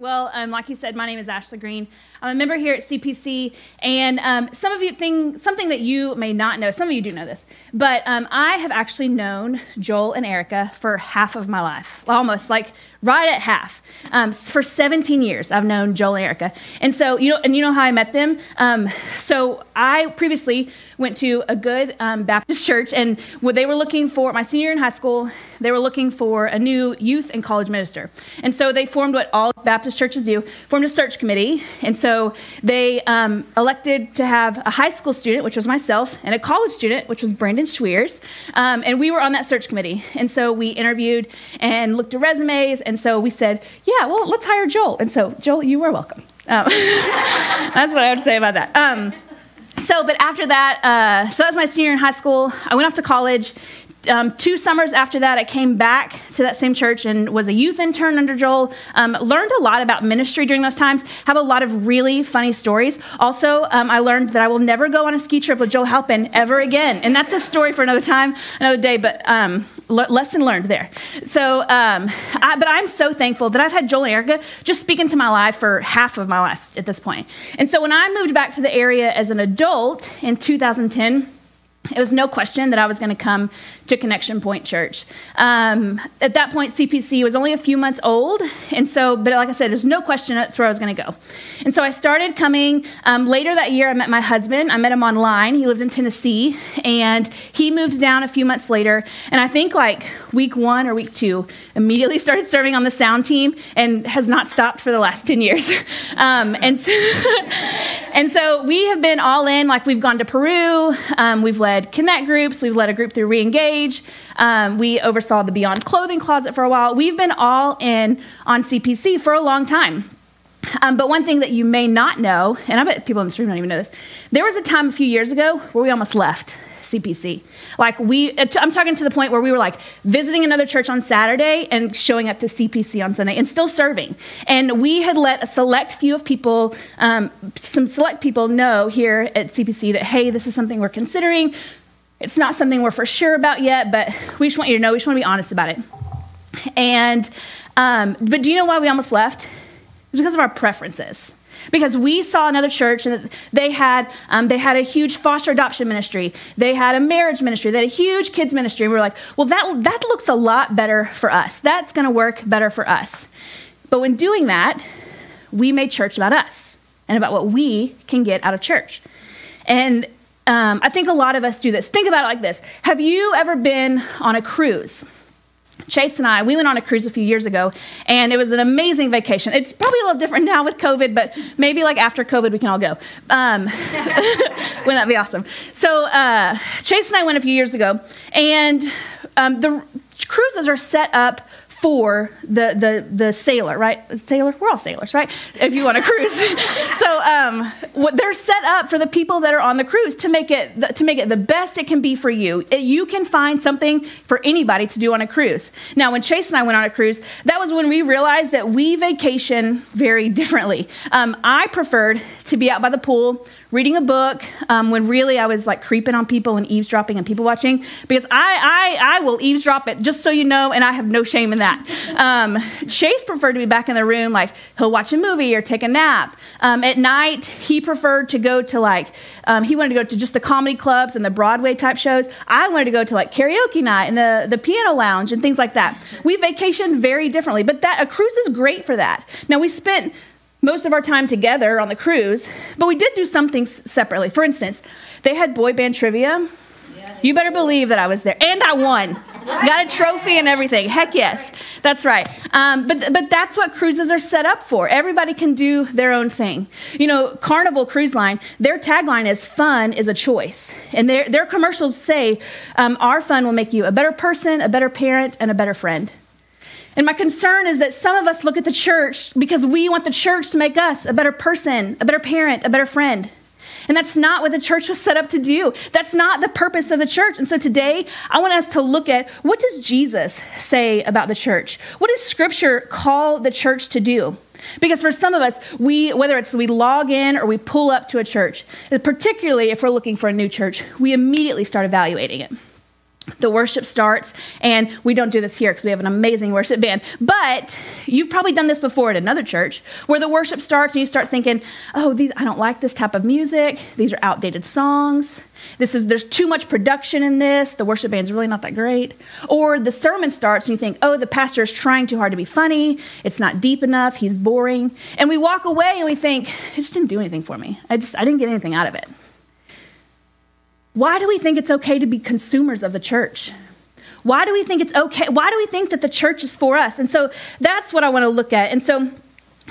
Well, um, like you said, my name is Ashley Green. I'm a member here at CPC, and um, some of you think something that you may not know. Some of you do know this, but um, I have actually known Joel and Erica for half of my life, almost like right at half. Um, for 17 years, I've known Joel and Erica, and so you know, and you know how I met them. Um, so I previously went to a good um, Baptist church, and what they were looking for my senior in high school. They were looking for a new youth and college minister, and so they formed what all Baptist churches do: formed a search committee, and so they um, elected to have a high school student, which was myself, and a college student, which was Brandon Schweers, um, and we were on that search committee, and so we interviewed and looked at resumes, and so we said, yeah, well, let's hire Joel, and so Joel, you are welcome. Um, that's what I have to say about that. Um, so, but after that, uh, so that was my senior in high school. I went off to college. Um, two summers after that, I came back to that same church and was a youth intern under Joel. Um, learned a lot about ministry during those times. Have a lot of really funny stories. Also, um, I learned that I will never go on a ski trip with Joel Halpin ever again, and that's a story for another time, another day. But um, lesson learned there. So, um, I, but I'm so thankful that I've had Joel and Erica just speak into my life for half of my life at this point. And so, when I moved back to the area as an adult in 2010 it was no question that I was going to come to Connection Point Church. Um, at that point, CPC was only a few months old, and so, but like I said, there's no question that's where I was going to go. And so I started coming. Um, later that year, I met my husband. I met him online. He lived in Tennessee, and he moved down a few months later. And I think like week one or week two, immediately started serving on the sound team and has not stopped for the last 10 years. um, and, so, and so we have been all in, like we've gone to Peru, um, we've led connect groups, we've led a group through Reengage, um, we oversaw the Beyond Clothing Closet for a while. We've been all in on CPC for a long time. Um, but one thing that you may not know, and I bet people in this room don't even know this, there was a time a few years ago where we almost left CPC. Like we, I'm talking to the point where we were like visiting another church on Saturday and showing up to CPC on Sunday and still serving. And we had let a select few of people, um, some select people know here at CPC that, hey, this is something we're considering. It's not something we're for sure about yet, but we just want you to know, we just want to be honest about it. And, um, but do you know why we almost left? It's because of our preferences because we saw another church and they had um, they had a huge foster adoption ministry. They had a marriage ministry. They had a huge kids ministry. We were like well that that looks a lot better for us. That's going to work better for us. But when doing that we made church about us and about what we can get out of church. And um, i think a lot of us do this. Think about it like this. Have you ever been on a cruise Chase and I, we went on a cruise a few years ago, and it was an amazing vacation. It's probably a little different now with COVID, but maybe like after COVID, we can all go. Um, wouldn't that be awesome? So, uh, Chase and I went a few years ago, and um, the cruises are set up for the, the, the sailor, right? Sailor, we're all sailors, right? If you want to cruise. so um, they're set up for the people that are on the cruise to make it to make it the best it can be for you. It, you can find something for anybody to do on a cruise. Now, when Chase and I went on a cruise, that was when we realized that we vacation very differently. Um, I preferred to be out by the pool reading a book um, when really I was like creeping on people and eavesdropping and people watching because I, I, I will eavesdrop it just so you know, and I have no shame in that. Um, Chase preferred to be back in the room, like he'll watch a movie or take a nap. Um, at night, he preferred to go to like, um, he wanted to go to just the comedy clubs and the Broadway type shows. I wanted to go to like karaoke night and the, the piano lounge and things like that. We vacationed very differently, but that a cruise is great for that. Now, we spent most of our time together on the cruise, but we did do some things separately. For instance, they had boy band trivia. You better believe that I was there, and I won. Got a trophy and everything. Heck yes, that's right. Um, but but that's what cruises are set up for. Everybody can do their own thing. You know, Carnival Cruise Line. Their tagline is "Fun is a choice," and their their commercials say, um, "Our fun will make you a better person, a better parent, and a better friend." And my concern is that some of us look at the church because we want the church to make us a better person, a better parent, a better friend. And that's not what the church was set up to do. That's not the purpose of the church. And so today, I want us to look at what does Jesus say about the church? What does scripture call the church to do? Because for some of us, we whether it's we log in or we pull up to a church, particularly if we're looking for a new church, we immediately start evaluating it. The worship starts and we don't do this here because we have an amazing worship band but you've probably done this before at another church where the worship starts and you start thinking oh these i don't like this type of music. These are outdated songs. This is there's too much production in this. The worship band's really not that great. Or the sermon starts and you think oh the pastor is trying too hard to be funny. It's not deep enough. He's boring. And we walk away and we think it just didn't do anything for me. I just i didn't get anything out of it why do we think it's okay to be consumers of the church? Why do we think it's okay? Why do we think that the church is for us? And so that's what I want to look at. And so,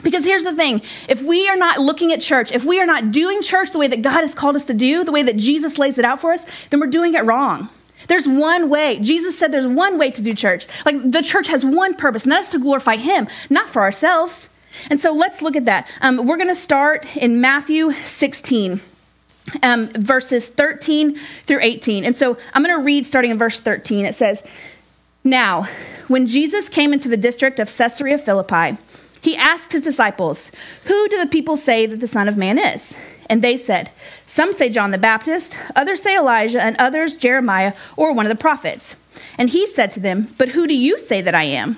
because here's the thing if we are not looking at church, if we are not doing church the way that God has called us to do, the way that Jesus lays it out for us, then we're doing it wrong. There's one way. Jesus said there's one way to do church. Like the church has one purpose, and that is to glorify Him, not for ourselves. And so let's look at that. Um, we're going to start in Matthew 16 um, verses 13 through 18. And so I'm going to read starting in verse 13. It says, Now, when Jesus came into the district of Caesarea Philippi, he asked his disciples, Who do the people say that the Son of Man is? And they said, Some say John the Baptist, others say Elijah, and others Jeremiah or one of the prophets. And he said to them, But who do you say that I am?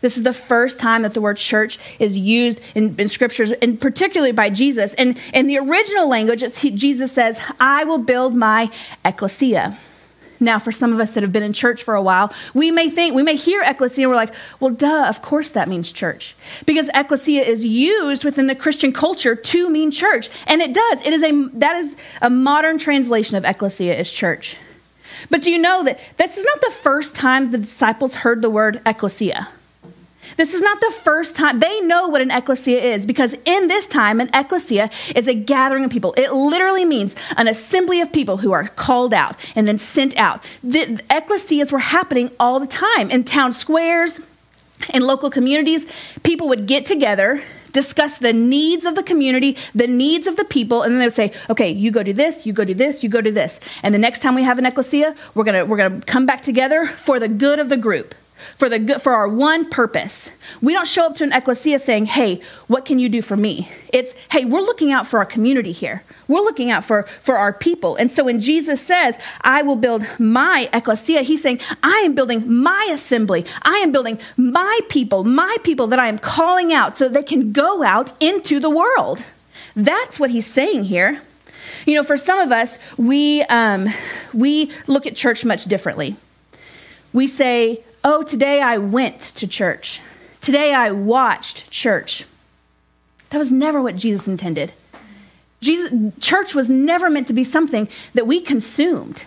This is the first time that the word church is used in, in scriptures, and particularly by Jesus. And in the original language, he, Jesus says, I will build my ecclesia. Now, for some of us that have been in church for a while, we may think, we may hear ecclesia, and we're like, well, duh, of course that means church. Because ecclesia is used within the Christian culture to mean church. And it does. It is a, that is a modern translation of ecclesia is church. But do you know that this is not the first time the disciples heard the word ecclesia? This is not the first time. They know what an ecclesia is because in this time, an ecclesia is a gathering of people. It literally means an assembly of people who are called out and then sent out. The ecclesias were happening all the time in town squares, in local communities. People would get together discuss the needs of the community, the needs of the people, and then they would say, okay, you go do this, you go do this, you go do this. And the next time we have an ecclesia, we're gonna we're gonna come back together for the good of the group for, the, good, for our one purpose. We don't show up to an ecclesia saying, hey, what can you do for me? It's, hey, we're looking out for our community here. We're looking out for, for our people. And so when Jesus says, I will build my ecclesia, he's saying, I am building my assembly. I am building my people, my people that I am calling out so that they can go out into the world. That's what he's saying here. You know, for some of us, we, um, we look at church much differently. We say, Oh, today I went to church. Today I watched church. That was never what Jesus intended. Jesus, church was never meant to be something that we consumed.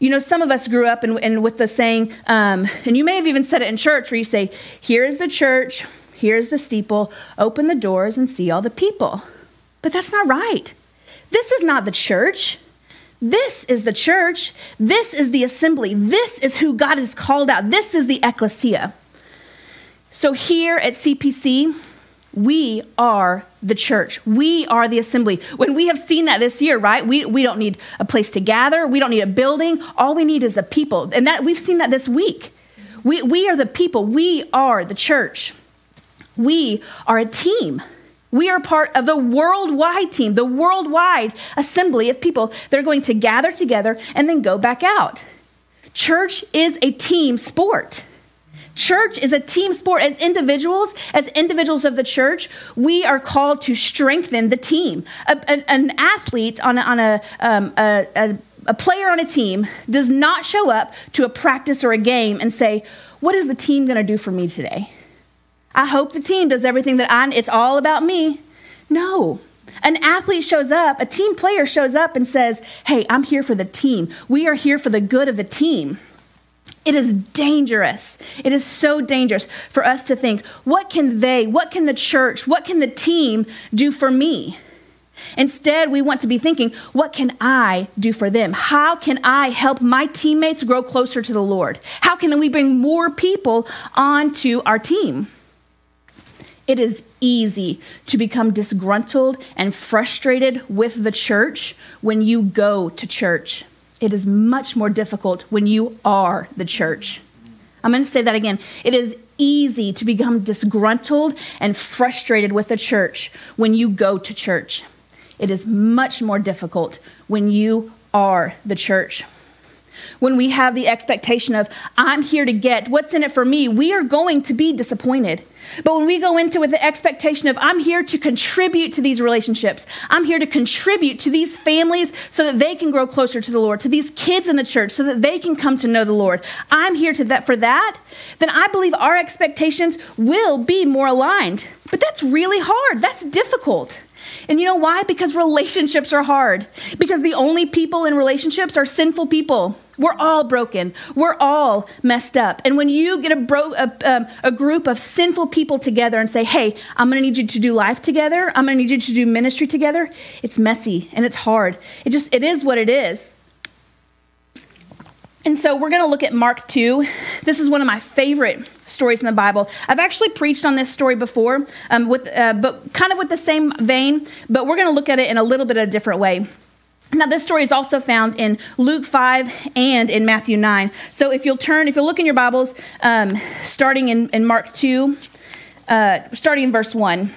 You know, some of us grew up and, and with the saying, um, and you may have even said it in church, where you say, Here is the church, here's the steeple, open the doors and see all the people. But that's not right. This is not the church. This is the church. This is the assembly. This is who God has called out. This is the ecclesia. So here at CPC, we are the church. We are the assembly. When we have seen that this year, right? We, we don't need a place to gather. We don't need a building. All we need is the people. And that we've seen that this week. We, we are the people. We are the church. We are a team. We are part of the worldwide team, the worldwide assembly of people that are going to gather together and then go back out. Church is a team sport. Church is a team sport. As individuals, as individuals of the church, we are called to strengthen the team. A, a, an athlete on on a, um, a, a player on a team does not show up to a practice or a game and say, What is the team going to do for me today? I hope the team does everything that I, it's all about me. No. An athlete shows up, a team player shows up and says, Hey, I'm here for the team. We are here for the good of the team. It is dangerous. It is so dangerous for us to think, what can they, what can the church, what can the team do for me? Instead, we want to be thinking, what can I do for them? How can I help my teammates grow closer to the Lord? How can we bring more people onto our team? It is easy to become disgruntled and frustrated with the church when you go to church. It is much more difficult when you are the church. I'm going to say that again. It is easy to become disgruntled and frustrated with the church when you go to church. It is much more difficult when you are the church. When we have the expectation of, I'm here to get what's in it for me, we are going to be disappointed. But when we go into with the expectation of, I'm here to contribute to these relationships, I'm here to contribute to these families so that they can grow closer to the Lord, to these kids in the church so that they can come to know the Lord, I'm here to that for that, then I believe our expectations will be more aligned. But that's really hard. That's difficult. And you know why? Because relationships are hard. Because the only people in relationships are sinful people. We're all broken. We're all messed up. And when you get a, bro- a, um, a group of sinful people together and say, hey, I'm going to need you to do life together, I'm going to need you to do ministry together, it's messy and it's hard. It just, it is what it is. And so we're going to look at Mark 2. This is one of my favorite stories in the Bible. I've actually preached on this story before, um, with, uh, but kind of with the same vein, but we're going to look at it in a little bit of a different way. Now, this story is also found in Luke 5 and in Matthew 9. So if you'll turn, if you'll look in your Bibles, um, starting in, in Mark 2, uh, starting in verse 1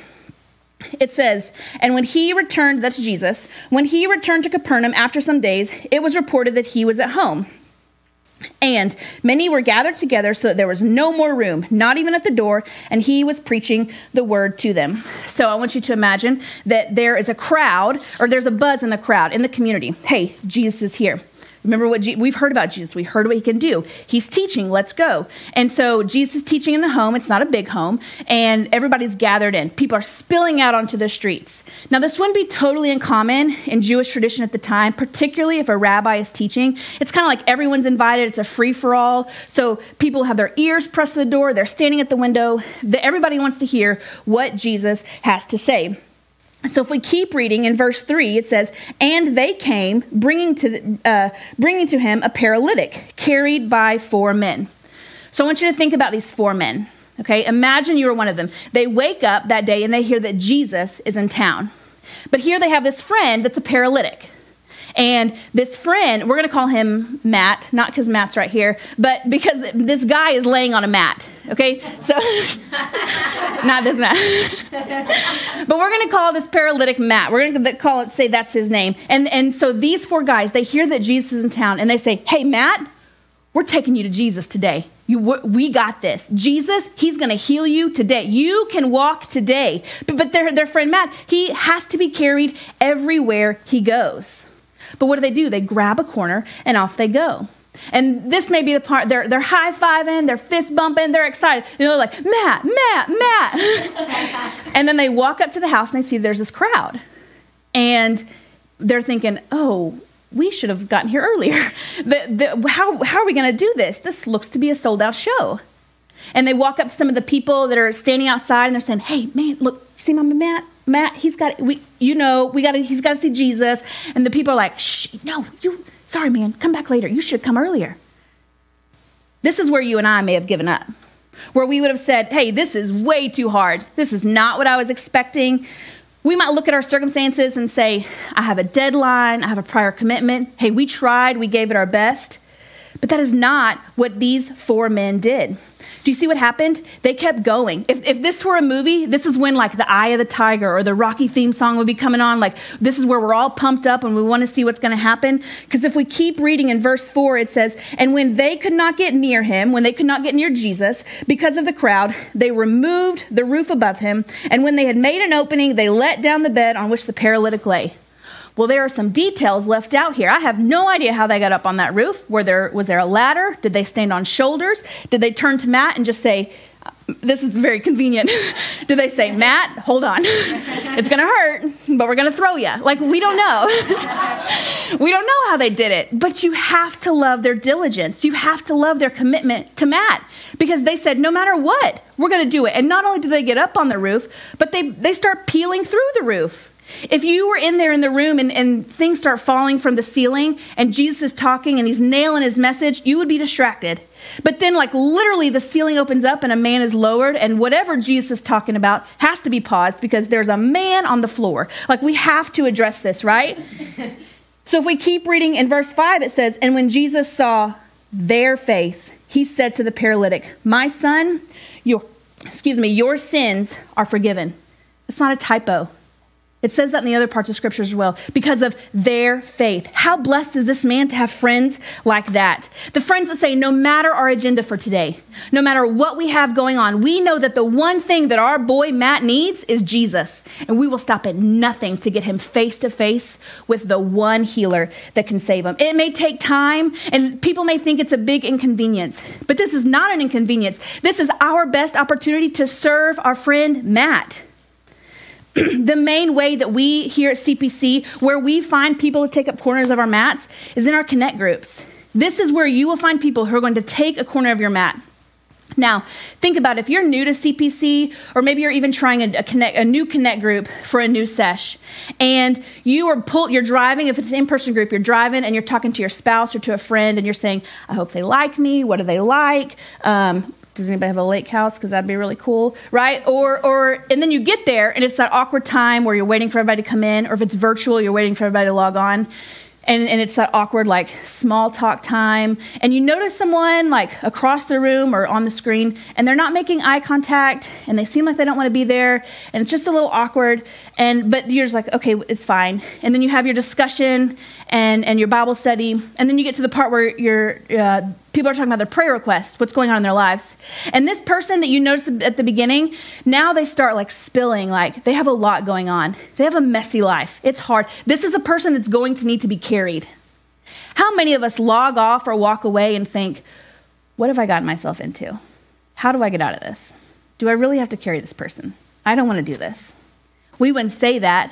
it says, And when he returned, that's Jesus, when he returned to Capernaum after some days, it was reported that he was at home. And many were gathered together so that there was no more room, not even at the door, and he was preaching the word to them. So I want you to imagine that there is a crowd, or there's a buzz in the crowd, in the community. Hey, Jesus is here. Remember what Je- we've heard about Jesus. We heard what he can do. He's teaching. Let's go. And so Jesus is teaching in the home. It's not a big home, and everybody's gathered in. People are spilling out onto the streets. Now, this wouldn't be totally uncommon in Jewish tradition at the time, particularly if a rabbi is teaching. It's kind of like everyone's invited. It's a free for all. So people have their ears pressed to the door. They're standing at the window. Everybody wants to hear what Jesus has to say. So if we keep reading in verse 3, it says, And they came, bringing to, uh, bringing to him a paralytic carried by four men. So I want you to think about these four men. Okay, imagine you were one of them. They wake up that day and they hear that Jesus is in town. But here they have this friend that's a paralytic. And this friend, we're going to call him Matt, not because Matt's right here, but because this guy is laying on a mat. Okay? So, not this Matt. but we're going to call this paralytic Matt. We're going to call it, say that's his name. And, and so these four guys, they hear that Jesus is in town and they say, Hey, Matt, we're taking you to Jesus today. You, we got this. Jesus, he's going to heal you today. You can walk today. But, but their, their friend Matt, he has to be carried everywhere he goes. But what do they do? They grab a corner and off they go. And this may be the part they're, they're high fiving, they're fist bumping, they're excited. Know, they're like, Matt, Matt, Matt. and then they walk up to the house and they see there's this crowd. And they're thinking, oh, we should have gotten here earlier. The, the, how, how are we going to do this? This looks to be a sold out show. And they walk up to some of the people that are standing outside and they're saying, hey, man, look, you see Mama Matt? Matt, he's got we you know, we got to he's got to see Jesus. And the people are like, "Shh, no, you sorry man, come back later. You should come earlier." This is where you and I may have given up. Where we would have said, "Hey, this is way too hard. This is not what I was expecting." We might look at our circumstances and say, I have a deadline, I have a prior commitment. Hey, we tried, we gave it our best. But that is not what these four men did. Do you see what happened? They kept going. If, if this were a movie, this is when like the Eye of the Tiger or the Rocky theme song would be coming on. Like this is where we're all pumped up and we want to see what's going to happen. Because if we keep reading in verse four, it says, "And when they could not get near him, when they could not get near Jesus because of the crowd, they removed the roof above him, and when they had made an opening, they let down the bed on which the paralytic lay." Well, there are some details left out here. I have no idea how they got up on that roof. Were there, was there a ladder? Did they stand on shoulders? Did they turn to Matt and just say, this is very convenient. Did they say, Matt, hold on. it's going to hurt, but we're going to throw you? Like, we don't know. we don't know how they did it, but you have to love their diligence. You have to love their commitment to Matt because they said, no matter what, we're going to do it. And not only do they get up on the roof, but they, they start peeling through the roof. If you were in there in the room and, and things start falling from the ceiling and Jesus is talking and he's nailing his message, you would be distracted. But then, like, literally, the ceiling opens up and a man is lowered, and whatever Jesus is talking about has to be paused because there's a man on the floor. Like, we have to address this, right? so, if we keep reading in verse 5, it says, And when Jesus saw their faith, he said to the paralytic, My son, your, excuse me, your sins are forgiven. It's not a typo. It says that in the other parts of scripture as well, because of their faith. How blessed is this man to have friends like that? The friends that say, no matter our agenda for today, no matter what we have going on, we know that the one thing that our boy Matt needs is Jesus. And we will stop at nothing to get him face to face with the one healer that can save him. It may take time, and people may think it's a big inconvenience, but this is not an inconvenience. This is our best opportunity to serve our friend Matt. the main way that we here at CPC, where we find people to take up corners of our mats, is in our connect groups. This is where you will find people who are going to take a corner of your mat. Now, think about it. if you're new to CPC, or maybe you're even trying a, a, connect, a new connect group for a new sesh, and you are pull, you're driving. If it's an in-person group, you're driving and you're talking to your spouse or to a friend, and you're saying, "I hope they like me. What do they like? Um, does anybody have a lake house? Because that'd be really cool, right? Or, or, and then you get there and it's that awkward time where you're waiting for everybody to come in, or if it's virtual, you're waiting for everybody to log on. And, and it's that awkward, like, small talk time. And you notice someone, like, across the room or on the screen, and they're not making eye contact, and they seem like they don't want to be there, and it's just a little awkward. And, but you're just like, okay, it's fine. And then you have your discussion and, and your Bible study, and then you get to the part where you're, uh, people are talking about their prayer requests, what's going on in their lives. And this person that you noticed at the beginning, now they start like spilling, like they have a lot going on. They have a messy life. It's hard. This is a person that's going to need to be carried. How many of us log off or walk away and think, what have I gotten myself into? How do I get out of this? Do I really have to carry this person? I don't want to do this. We wouldn't say that,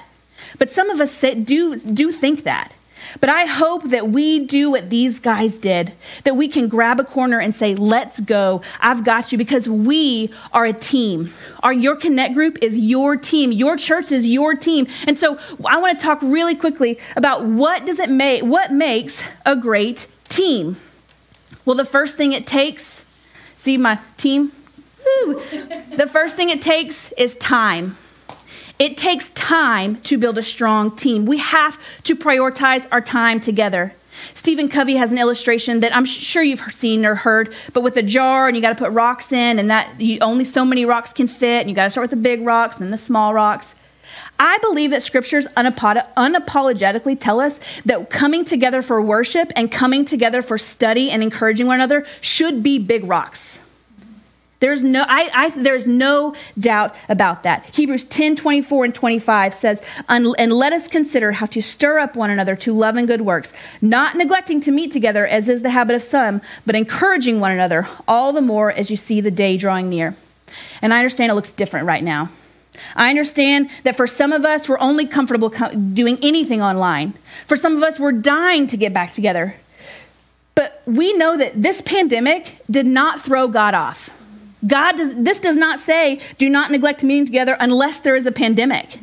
but some of us say, do, do think that. But I hope that we do what these guys did, that we can grab a corner and say, let's go. I've got you because we are a team. Our Your Connect group is your team. Your church is your team. And so I want to talk really quickly about what does it make, what makes a great team? Well, the first thing it takes, see my team? Woo. The first thing it takes is time. It takes time to build a strong team. We have to prioritize our time together. Stephen Covey has an illustration that I'm sure you've seen or heard, but with a jar and you got to put rocks in, and that you, only so many rocks can fit, and you got to start with the big rocks and then the small rocks. I believe that scriptures unapologetically tell us that coming together for worship and coming together for study and encouraging one another should be big rocks. There's no, I, I, there's no doubt about that. Hebrews 10 24 and 25 says, And let us consider how to stir up one another to love and good works, not neglecting to meet together, as is the habit of some, but encouraging one another, all the more as you see the day drawing near. And I understand it looks different right now. I understand that for some of us, we're only comfortable doing anything online. For some of us, we're dying to get back together. But we know that this pandemic did not throw God off. God does, this does not say do not neglect meeting together unless there is a pandemic.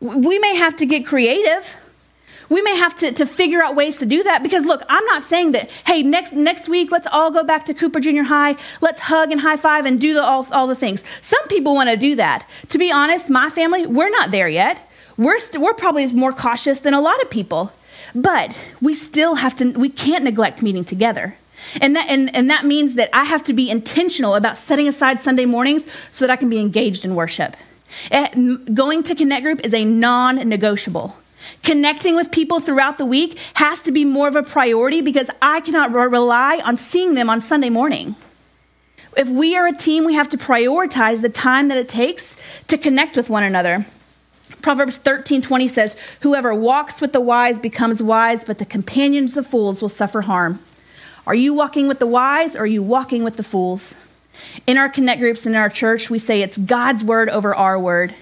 We may have to get creative. We may have to, to figure out ways to do that because look, I'm not saying that, hey, next next week let's all go back to Cooper Junior High, let's hug and high five and do the, all, all the things. Some people want to do that. To be honest, my family, we're not there yet. We're, st- we're probably more cautious than a lot of people. But we still have to, we can't neglect meeting together. And that, and, and that means that I have to be intentional about setting aside Sunday mornings so that I can be engaged in worship. It, eh, going to Connect Group is a non negotiable. Connecting with people throughout the week has to be more of a priority because I cannot re- rely on seeing them on Sunday morning. If we are a team, we have to prioritize the time that it takes to connect with one another. Proverbs 13 20 says, Whoever walks with the wise becomes wise, but the companions of fools will suffer harm. Are you walking with the wise or are you walking with the fools? In our connect groups and in our church, we say it's God's word over our word.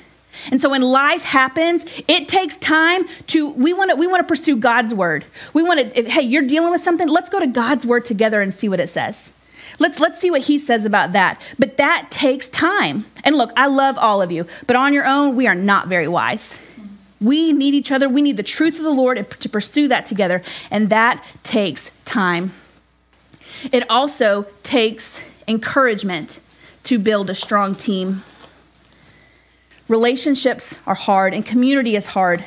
And so when life happens, it takes time to we want to we want to pursue God's word. We want to if, hey, you're dealing with something, let's go to God's word together and see what it says. Let's let's see what he says about that. But that takes time. And look, I love all of you, but on your own, we are not very wise. We need each other. We need the truth of the Lord to pursue that together. And that takes time. It also takes encouragement to build a strong team. Relationships are hard and community is hard,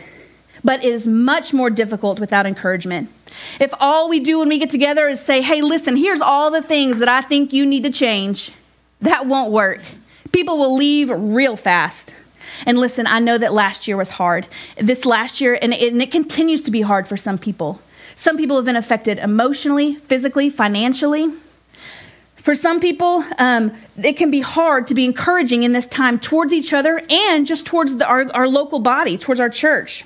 but it is much more difficult without encouragement. If all we do when we get together is say, hey, listen, here's all the things that I think you need to change, that won't work. People will leave real fast. And listen, I know that last year was hard. This last year, and it, and it continues to be hard for some people. Some people have been affected emotionally, physically, financially. For some people, um, it can be hard to be encouraging in this time towards each other and just towards the, our, our local body, towards our church.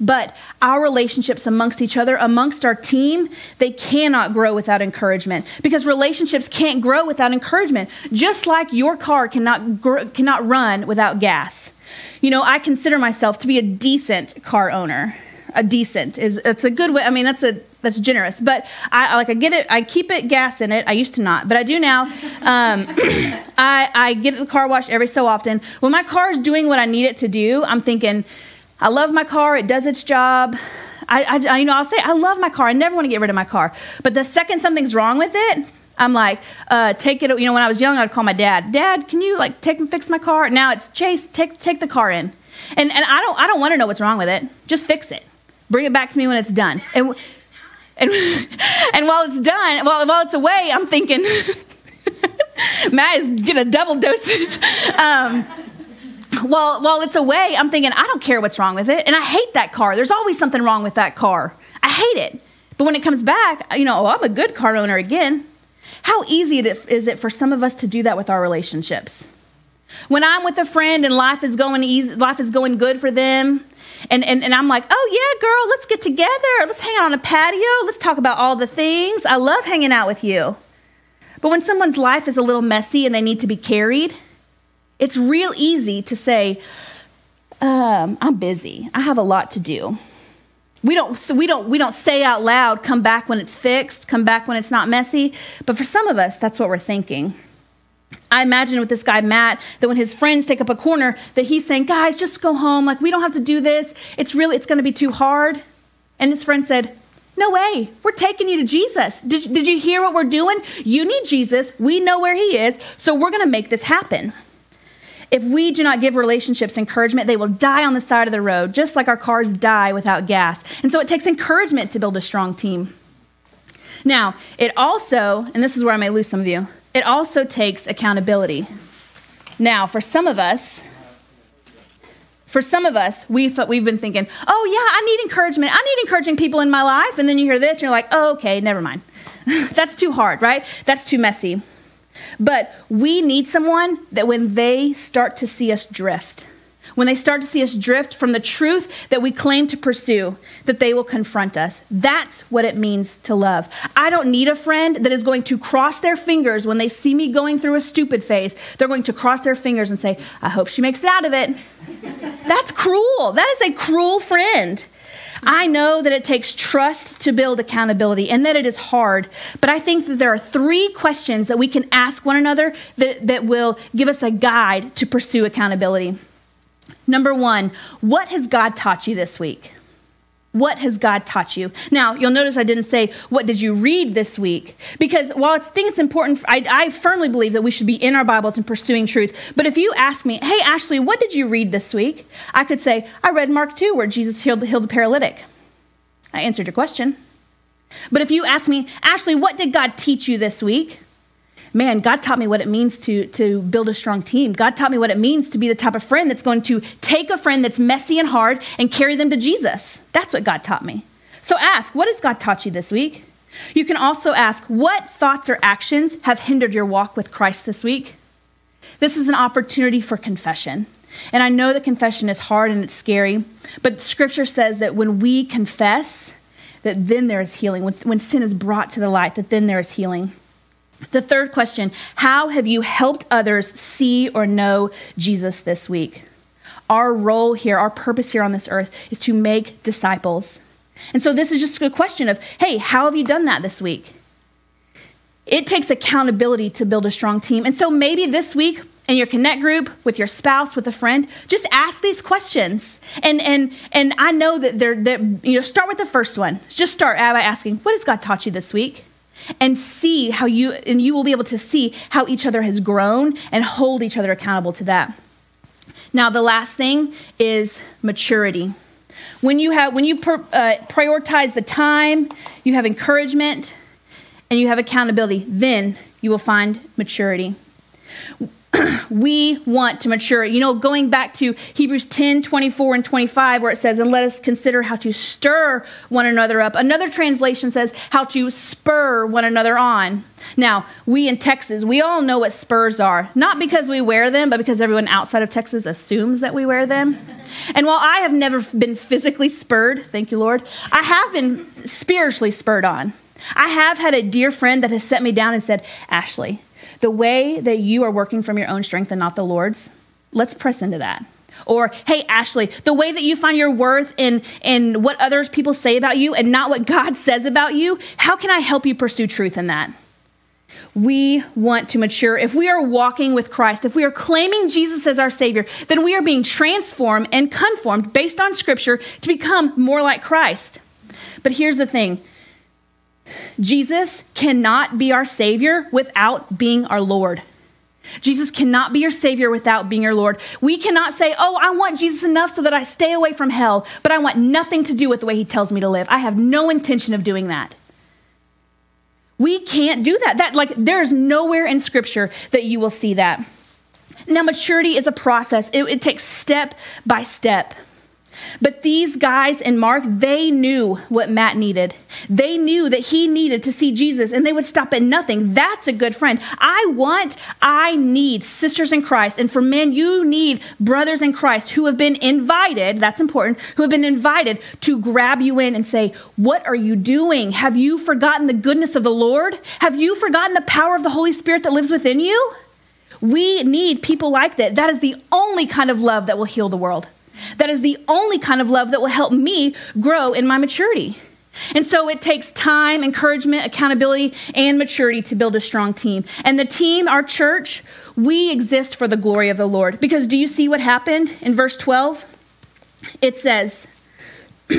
But our relationships amongst each other, amongst our team, they cannot grow without encouragement because relationships can't grow without encouragement. Just like your car cannot, cannot run without gas. You know, I consider myself to be a decent car owner. A decent is it's a good way. I mean, that's a that's generous, but I like I get it. I keep it gas in it. I used to not, but I do now. Um, I I get the car wash every so often. When my car is doing what I need it to do, I'm thinking I love my car, it does its job. I, I, you know, I'll say, I love my car. I never want to get rid of my car. But the second something's wrong with it, I'm like, uh, take it. You know, when I was young, I'd call my dad. Dad, can you like take and fix my car? Now it's Chase, take take the car in, and and I don't I don't want to know what's wrong with it. Just fix it. Bring it back to me when it's done. And and and while it's done, while while it's away, I'm thinking, Matt is getting a double dosage. um, while, while it's away, I'm thinking, I don't care what's wrong with it. And I hate that car. There's always something wrong with that car. I hate it. But when it comes back, you know, oh, I'm a good car owner again. How easy is it for some of us to do that with our relationships? When I'm with a friend and life is going easy, life is going good for them, and, and, and I'm like, oh yeah, girl, let's get together. Let's hang out on a patio. Let's talk about all the things. I love hanging out with you. But when someone's life is a little messy and they need to be carried, it's real easy to say, um, I'm busy. I have a lot to do. We don't, so we, don't, we don't say out loud, come back when it's fixed, come back when it's not messy. But for some of us, that's what we're thinking. I imagine with this guy, Matt, that when his friends take up a corner, that he's saying, guys, just go home. Like, we don't have to do this. It's really, it's going to be too hard. And his friend said, no way. We're taking you to Jesus. Did, did you hear what we're doing? You need Jesus. We know where he is. So we're going to make this happen. If we do not give relationships encouragement, they will die on the side of the road, just like our cars die without gas. And so it takes encouragement to build a strong team. Now, it also, and this is where I may lose some of you, it also takes accountability. Now, for some of us, for some of us, we thought we've been thinking, oh yeah, I need encouragement. I need encouraging people in my life. And then you hear this, and you're like, oh, okay, never mind. That's too hard, right? That's too messy. But we need someone that when they start to see us drift, when they start to see us drift from the truth that we claim to pursue, that they will confront us. That's what it means to love. I don't need a friend that is going to cross their fingers when they see me going through a stupid phase. They're going to cross their fingers and say, I hope she makes it out of it. That's cruel. That is a cruel friend. I know that it takes trust to build accountability and that it is hard, but I think that there are three questions that we can ask one another that, that will give us a guide to pursue accountability. Number one, what has God taught you this week? What has God taught you? Now, you'll notice I didn't say, What did you read this week? Because while I think it's important, I, I, firmly believe that we should be in our Bibles and pursuing truth. But if you ask me, Hey, Ashley, what did you read this week? I could say, I read Mark 2, where Jesus healed, healed the paralytic. I answered your question. But if you ask me, Ashley, what did God teach you this week? Man, God taught me what it means to, to build a strong team. God taught me what it means to be the type of friend that's going to take a friend that's messy and hard and carry them to Jesus. That's what God taught me. So ask, what has God taught you this week? You can also ask, what thoughts or actions have hindered your walk with Christ this week? This is an opportunity for confession. And I know that confession is hard and it's scary, but scripture says that when we confess, that then there is healing. When, when sin is brought to the light, that then there is healing. The third question How have you helped others see or know Jesus this week? Our role here, our purpose here on this earth is to make disciples. And so this is just a question of hey, how have you done that this week? It takes accountability to build a strong team. And so maybe this week, in your connect group with your spouse with a friend just ask these questions and and and i know that they're, they're you know start with the first one just start by asking what has god taught you this week and see how you and you will be able to see how each other has grown and hold each other accountable to that. Now the last thing is maturity. When you have when you uh, prioritize the time you have encouragement and you have accountability then you will find maturity we want to mature. You know, going back to Hebrews 10 24 and 25, where it says, And let us consider how to stir one another up. Another translation says, How to spur one another on. Now, we in Texas, we all know what spurs are, not because we wear them, but because everyone outside of Texas assumes that we wear them. And while I have never been physically spurred, thank you, Lord, I have been spiritually spurred on. I have had a dear friend that has set me down and said, Ashley, the way that you are working from your own strength and not the Lord's, let's press into that. Or, hey, Ashley, the way that you find your worth in, in what others people say about you and not what God says about you, how can I help you pursue truth in that? We want to mature. If we are walking with Christ, if we are claiming Jesus as our Savior, then we are being transformed and conformed based on Scripture to become more like Christ. But here's the thing Jesus cannot be our Savior without being our Lord. Jesus cannot be your Savior without being your Lord. We cannot say, Oh, I want Jesus enough so that I stay away from hell, but I want nothing to do with the way He tells me to live. I have no intention of doing that. We can't do that. That like there's nowhere in Scripture that you will see that. Now, maturity is a process. It, it takes step by step. But these guys in Mark, they knew what Matt needed. They knew that he needed to see Jesus and they would stop at nothing. That's a good friend. I want, I need sisters in Christ. And for men, you need brothers in Christ who have been invited, that's important, who have been invited to grab you in and say, What are you doing? Have you forgotten the goodness of the Lord? Have you forgotten the power of the Holy Spirit that lives within you? We need people like that. That is the only kind of love that will heal the world. That is the only kind of love that will help me grow in my maturity. And so it takes time, encouragement, accountability, and maturity to build a strong team. And the team, our church, we exist for the glory of the Lord. Because do you see what happened in verse 12? It says,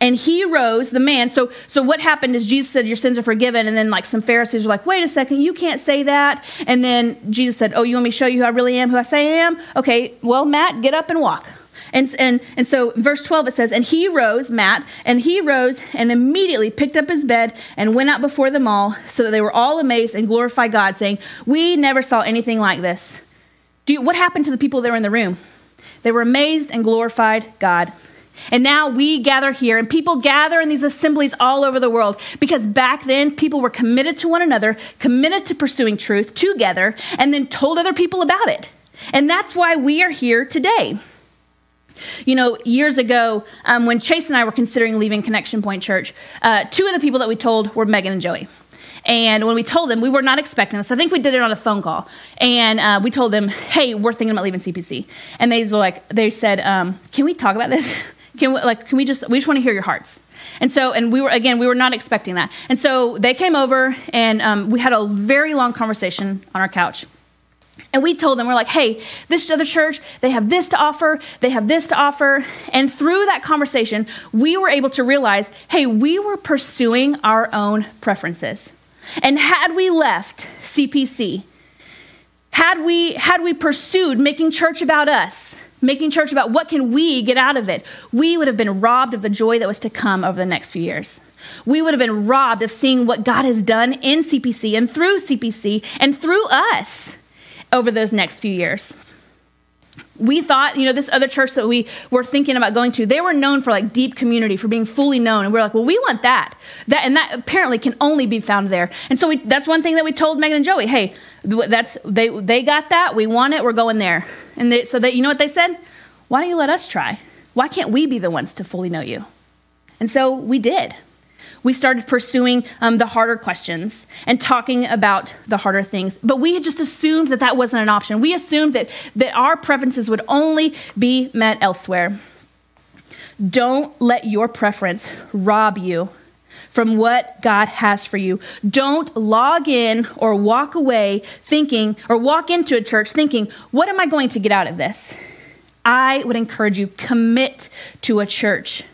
and he rose the man so so what happened is jesus said your sins are forgiven and then like some pharisees were like wait a second you can't say that and then jesus said oh you want me to show you who i really am who i say i am okay well matt get up and walk and, and, and so, verse 12, it says, And he rose, Matt, and he rose and immediately picked up his bed and went out before them all, so that they were all amazed and glorified God, saying, We never saw anything like this. Do you, what happened to the people that were in the room? They were amazed and glorified God. And now we gather here, and people gather in these assemblies all over the world because back then people were committed to one another, committed to pursuing truth together, and then told other people about it. And that's why we are here today. You know, years ago, um, when Chase and I were considering leaving Connection Point Church, uh, two of the people that we told were Megan and Joey. And when we told them, we were not expecting this. I think we did it on a phone call. And uh, we told them, hey, we're thinking about leaving CPC. And they like, they said, um, can we talk about this? can we, like, can we just, we just want to hear your hearts. And so, and we were, again, we were not expecting that. And so they came over and um, we had a very long conversation on our couch. And we told them, we're like, hey, this other church, they have this to offer, they have this to offer. And through that conversation, we were able to realize, hey, we were pursuing our own preferences. And had we left CPC, had we, had we pursued making church about us, making church about what can we get out of it, we would have been robbed of the joy that was to come over the next few years. We would have been robbed of seeing what God has done in CPC and through CPC and through us over those next few years. We thought, you know, this other church that we were thinking about going to, they were known for like deep community, for being fully known. And we are like, well, we want that. That and that apparently can only be found there. And so we, that's one thing that we told Megan and Joey, hey, that's they they got that. We want it. We're going there. And they, so that you know what they said? Why don't you let us try? Why can't we be the ones to fully know you? And so we did we started pursuing um, the harder questions and talking about the harder things. But we had just assumed that that wasn't an option. We assumed that, that our preferences would only be met elsewhere. Don't let your preference rob you from what God has for you. Don't log in or walk away thinking, or walk into a church thinking, what am I going to get out of this? I would encourage you, commit to a church.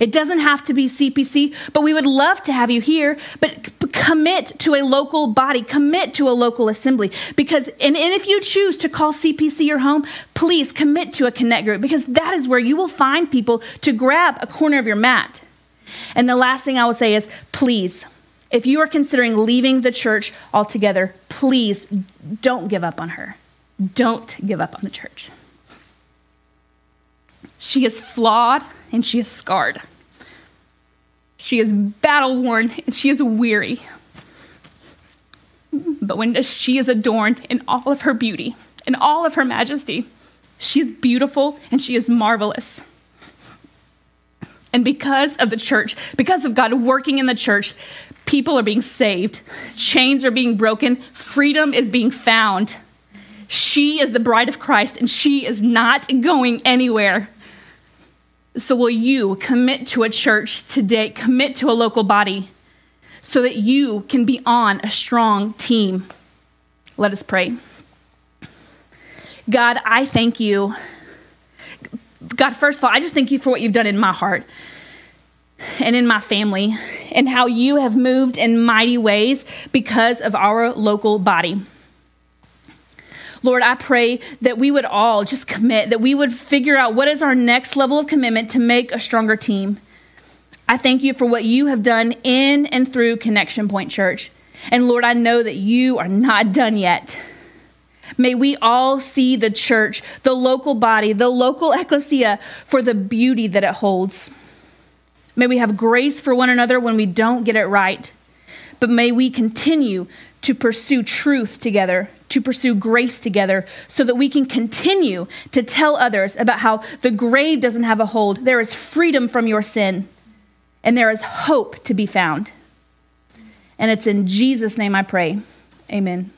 It doesn't have to be CPC, but we would love to have you here. But commit to a local body, commit to a local assembly. Because, and, and if you choose to call CPC your home, please commit to a connect group because that is where you will find people to grab a corner of your mat. And the last thing I will say is please, if you are considering leaving the church altogether, please don't give up on her. Don't give up on the church. She is flawed and she is scarred. She is battle worn and she is weary. But when she is adorned in all of her beauty, in all of her majesty, she is beautiful and she is marvelous. And because of the church, because of God working in the church, people are being saved, chains are being broken, freedom is being found. She is the bride of Christ and she is not going anywhere. So, will you commit to a church today, commit to a local body so that you can be on a strong team? Let us pray. God, I thank you. God, first of all, I just thank you for what you've done in my heart and in my family and how you have moved in mighty ways because of our local body. Lord, I pray that we would all just commit, that we would figure out what is our next level of commitment to make a stronger team. I thank you for what you have done in and through Connection Point Church. And Lord, I know that you are not done yet. May we all see the church, the local body, the local ecclesia for the beauty that it holds. May we have grace for one another when we don't get it right. But may we continue to pursue truth together, to pursue grace together, so that we can continue to tell others about how the grave doesn't have a hold. There is freedom from your sin, and there is hope to be found. And it's in Jesus' name I pray. Amen.